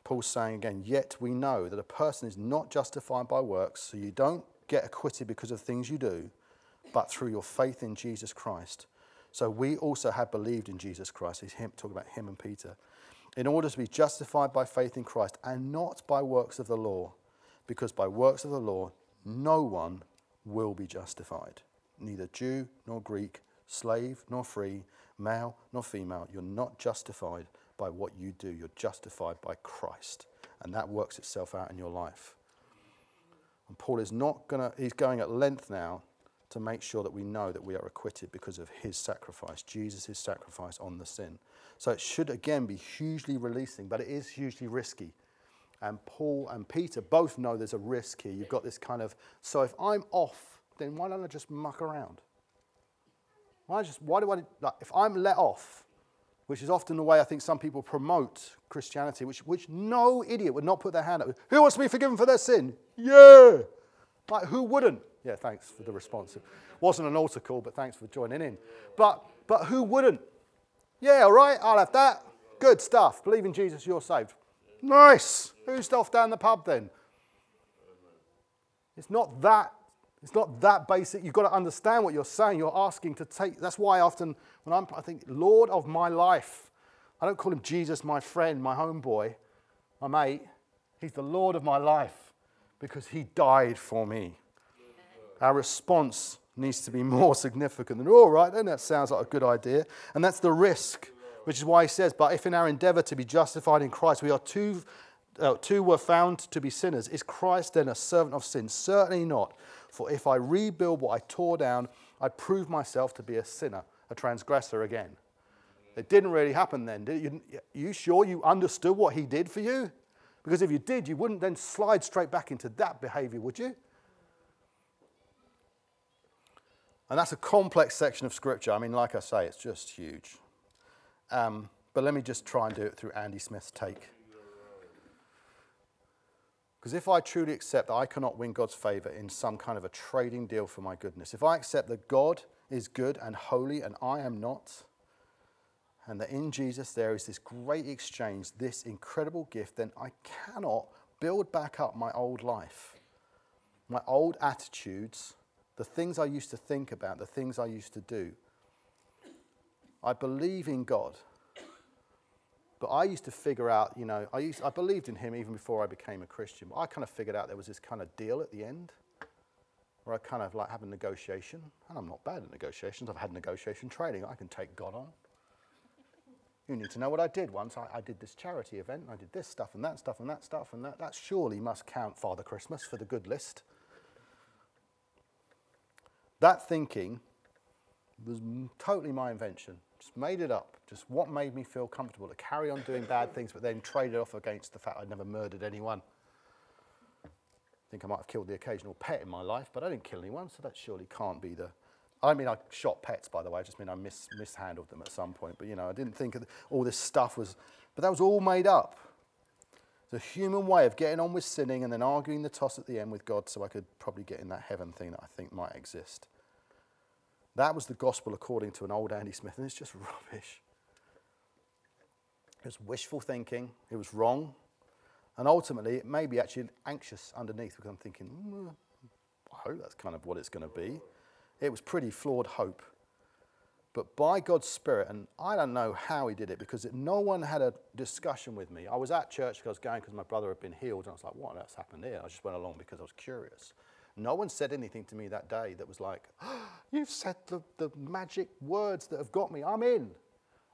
Paul's saying again, yet we know that a person is not justified by works, so you don't get acquitted because of things you do, but through your faith in Jesus Christ. So we also have believed in Jesus Christ. He's him, talking about him and Peter. In order to be justified by faith in Christ and not by works of the law, because by works of the law no one will be justified. Neither Jew nor Greek, slave nor free, male nor female. You're not justified by what you do. You're justified by Christ. And that works itself out in your life. And Paul is not going to, he's going at length now to make sure that we know that we are acquitted because of his sacrifice, Jesus' sacrifice on the sin. So it should again be hugely releasing, but it is hugely risky and Paul and Peter both know there's a risk here. You've got this kind of, so if I'm off, then why don't I just muck around? Why just, why do I, like, if I'm let off, which is often the way I think some people promote Christianity, which, which no idiot would not put their hand up. Who wants to be forgiven for their sin? Yeah. Like, who wouldn't? Yeah, thanks for the response. It wasn't an altar call, but thanks for joining in. But, but who wouldn't? Yeah, all right, I'll have that. Good stuff. Believe in Jesus, you're saved. Nice. Who's off down the pub then? It's not that. It's not that basic. You've got to understand what you're saying. You're asking to take. That's why often when I'm, I think, Lord of my life, I don't call him Jesus, my friend, my homeboy, my mate. He's the Lord of my life because he died for me. Our response needs to be more significant than, all right, then that sounds like a good idea. And that's the risk, which is why he says, But if in our endeavor to be justified in Christ, we are two, uh, two were found to be sinners, is Christ then a servant of sin? Certainly not. For if I rebuild what I tore down, I prove myself to be a sinner, a transgressor again. It didn't really happen then. Did you, you sure you understood what he did for you? Because if you did, you wouldn't then slide straight back into that behavior, would you? And that's a complex section of scripture. I mean, like I say, it's just huge. Um, but let me just try and do it through Andy Smith's take. Because if I truly accept that I cannot win God's favor in some kind of a trading deal for my goodness, if I accept that God is good and holy and I am not, and that in Jesus there is this great exchange, this incredible gift, then I cannot build back up my old life, my old attitudes, the things I used to think about, the things I used to do. I believe in God. But I used to figure out, you know, I, used, I believed in him even before I became a Christian. But I kind of figured out there was this kind of deal at the end where I kind of like have a negotiation. And I'm not bad at negotiations. I've had negotiation training. I can take God on. You need to know what I did once. I, I, did this charity event. I did this stuff and that stuff and that stuff and that. That surely must count Father Christmas for the good list. That thinking was totally my invention. Just made it up. Just what made me feel comfortable to carry on doing bad things, but then trade it off against the fact I'd never murdered anyone. I think I might have killed the occasional pet in my life, but I didn't kill anyone, so that surely can't be the. I mean, I shot pets, by the way. I just mean I mis- mishandled them at some point. But, you know, I didn't think all this stuff was. But that was all made up. It's a human way of getting on with sinning and then arguing the toss at the end with God so I could probably get in that heaven thing that I think might exist. That was the gospel according to an old Andy Smith, and it's just rubbish. It was wishful thinking, it was wrong, and ultimately it may be actually anxious underneath because I'm thinking, mm, I hope that's kind of what it's going to be. It was pretty flawed hope. But by God's Spirit, and I don't know how he did it because it, no one had a discussion with me. I was at church because I was going because my brother had been healed, and I was like, what earth's happened here? I just went along because I was curious. No one said anything to me that day that was like, oh, You've said the, the magic words that have got me. I'm in.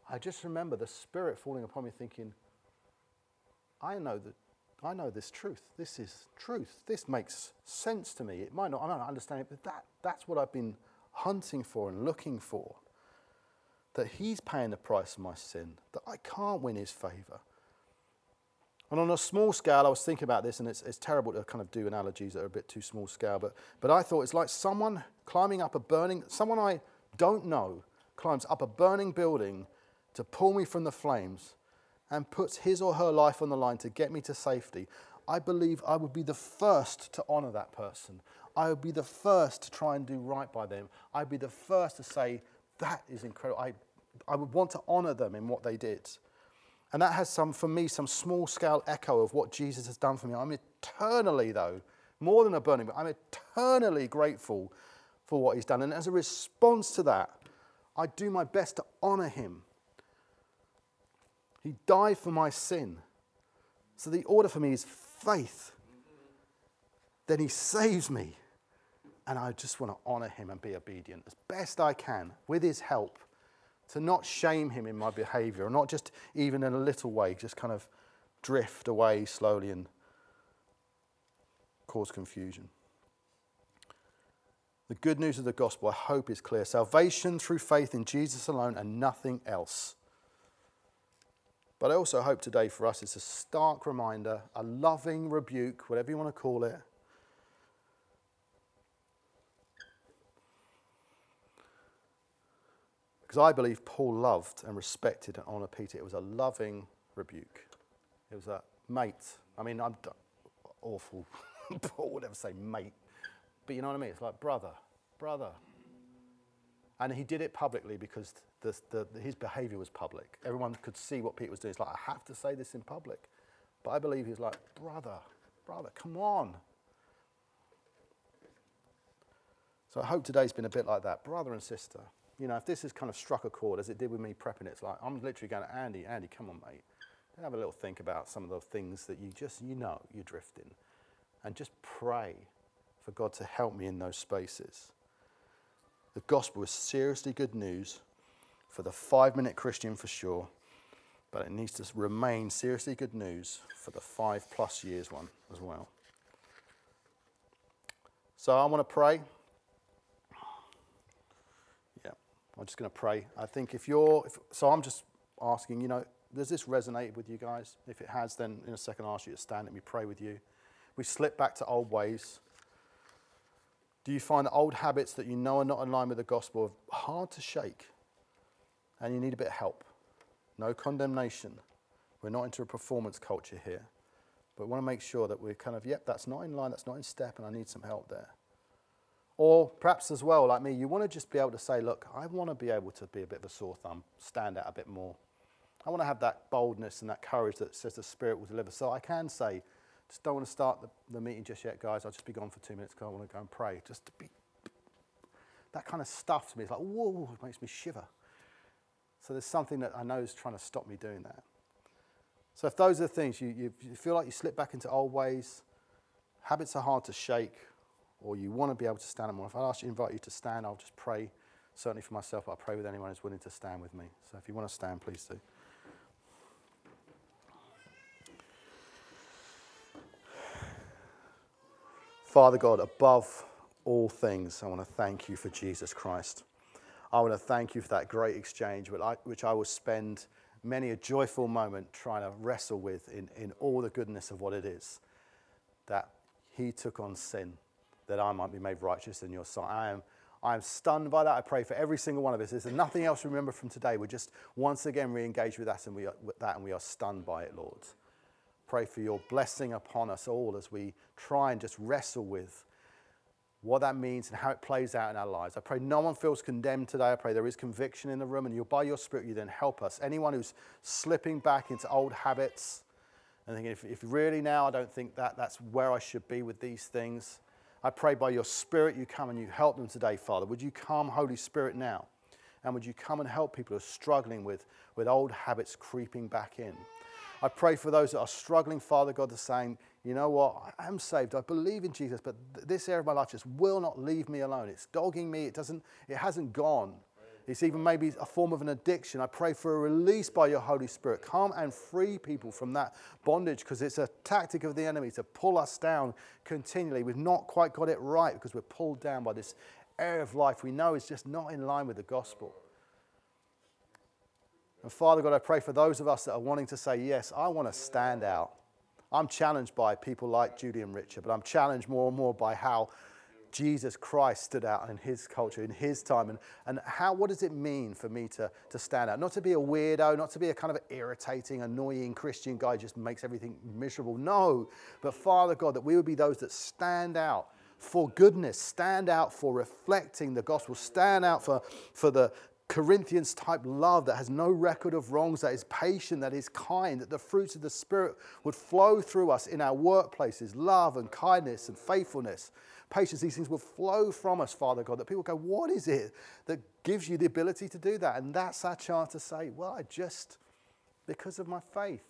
I just remember the Spirit falling upon me thinking, I know that. I know this truth. This is truth. This makes sense to me. It might not, I don't understand it, but that, that's what I've been hunting for and looking for that He's paying the price of my sin, that I can't win His favor. And on a small scale, I was thinking about this, and it's, it's terrible to kind of do analogies that are a bit too small scale, but, but I thought it's like someone climbing up a burning, someone I don't know climbs up a burning building to pull me from the flames and puts his or her life on the line to get me to safety. I believe I would be the first to honor that person. I would be the first to try and do right by them. I'd be the first to say, that is incredible. I, I would want to honor them in what they did. And that has some, for me, some small scale echo of what Jesus has done for me. I'm eternally, though, more than a burning, but I'm eternally grateful for what he's done. And as a response to that, I do my best to honor him. He died for my sin. So the order for me is faith. Then he saves me. And I just want to honor him and be obedient as best I can with his help to not shame him in my behavior, or not just even in a little way, just kind of drift away slowly and cause confusion. The good news of the gospel, I hope, is clear. Salvation through faith in Jesus alone and nothing else. But I also hope today for us it's a stark reminder, a loving rebuke, whatever you want to call it, Because I believe Paul loved and respected and honoured Peter. It was a loving rebuke. It was a mate. I mean, I'm awful. Paul would ever say mate. But you know what I mean? It's like brother, brother. And he did it publicly because the, the, his behavior was public. Everyone could see what Peter was doing. It's like, I have to say this in public. But I believe he's like, brother, brother, come on. So I hope today's been a bit like that, brother and sister you know, if this has kind of struck a chord as it did with me prepping, it's like I'm literally going, Andy, Andy, come on, mate. Have a little think about some of the things that you just, you know, you're drifting. And just pray for God to help me in those spaces. The gospel is seriously good news for the five minute Christian for sure, but it needs to remain seriously good news for the five plus years one as well. So I want to pray. Yeah, I'm just going to pray. I think if you're, if, so I'm just asking, you know, does this resonate with you guys? If it has, then in a second I'll ask you to stand and we pray with you. We slip back to old ways. Do you find that old habits that you know are not in line with the gospel are hard to shake and you need a bit of help? No condemnation. We're not into a performance culture here. But we want to make sure that we're kind of, yep, that's not in line, that's not in step, and I need some help there. Or perhaps as well, like me, you want to just be able to say, look, I want to be able to be a bit of a sore thumb, stand out a bit more. I want to have that boldness and that courage that says the Spirit will deliver. So I can say, just don't want to start the, the meeting just yet, guys. I'll just be gone for two minutes because I want to go and pray. Just to be that kind of stuff to me. It's like, whoa, it makes me shiver. So there's something that I know is trying to stop me doing that. So if those are the things, you, you, you feel like you slip back into old ways, habits are hard to shake, or you want to be able to stand more. If I ask you, invite you to stand, I'll just pray, certainly for myself, but I'll pray with anyone who's willing to stand with me. So if you want to stand, please do. Father God, above all things, I want to thank you for Jesus Christ. I want to thank you for that great exchange, which I will spend many a joyful moment trying to wrestle with in, in all the goodness of what it is that He took on sin that I might be made righteous in your sight. I am, I am stunned by that. I pray for every single one of us. There's nothing else to remember from today. We're just once again re engaged with that and, we are, with that and we are stunned by it, Lord pray for your blessing upon us all as we try and just wrestle with what that means and how it plays out in our lives. I pray no one feels condemned today. I pray there is conviction in the room, and you, by your Spirit, you then help us. Anyone who's slipping back into old habits and thinking, if, if really now I don't think that that's where I should be with these things, I pray by your Spirit you come and you help them today, Father. Would you come, Holy Spirit, now? And would you come and help people who are struggling with, with old habits creeping back in? I pray for those that are struggling, Father God, to saying, you know what, I am saved. I believe in Jesus, but th- this area of my life just will not leave me alone. It's dogging me. It doesn't, it hasn't gone. It's even maybe a form of an addiction. I pray for a release by your Holy Spirit. Come and free people from that bondage because it's a tactic of the enemy to pull us down continually. We've not quite got it right because we're pulled down by this area of life we know is just not in line with the gospel. And Father God, I pray for those of us that are wanting to say, Yes, I want to stand out. I'm challenged by people like Judy and Richard, but I'm challenged more and more by how Jesus Christ stood out in his culture, in his time, and, and how, what does it mean for me to, to stand out? Not to be a weirdo, not to be a kind of irritating, annoying Christian guy just makes everything miserable. No, but Father God, that we would be those that stand out for goodness, stand out for reflecting the gospel, stand out for, for the, Corinthians type love that has no record of wrongs, that is patient, that is kind, that the fruits of the Spirit would flow through us in our workplaces love and kindness and faithfulness. Patience, these things will flow from us, Father God, that people go, What is it that gives you the ability to do that? And that's our chance to say, Well, I just, because of my faith.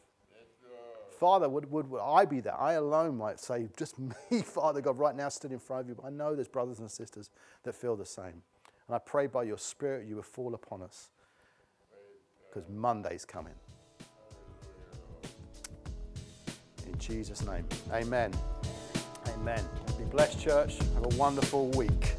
Father, would, would, would I be that? I alone might say, just me, Father God, right now stood in front of you. But I know there's brothers and sisters that feel the same. And I pray by your Spirit you will fall upon us because Monday's coming. In Jesus' name, amen. Amen. Be blessed, church. Have a wonderful week.